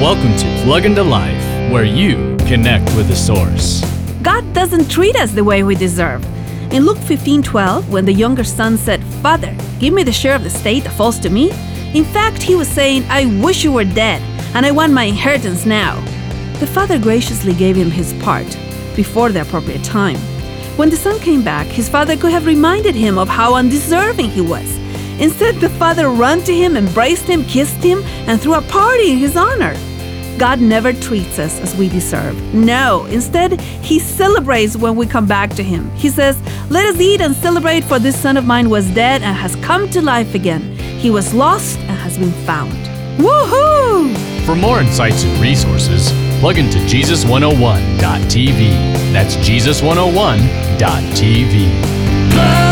Welcome to Plug into Life, where you connect with the source. God doesn't treat us the way we deserve. In Luke 15:12, when the younger son said, "Father, give me the share of the estate that falls to me," in fact, he was saying, "I wish you were dead, and I want my inheritance now." The father graciously gave him his part before the appropriate time. When the son came back, his father could have reminded him of how undeserving he was. Instead, the father ran to him, embraced him, kissed him, and threw a party in his honor. God never treats us as we deserve. No, instead, He celebrates when we come back to Him. He says, Let us eat and celebrate, for this son of mine was dead and has come to life again. He was lost and has been found. Woohoo! For more insights and resources, plug into Jesus101.tv. That's Jesus101.tv.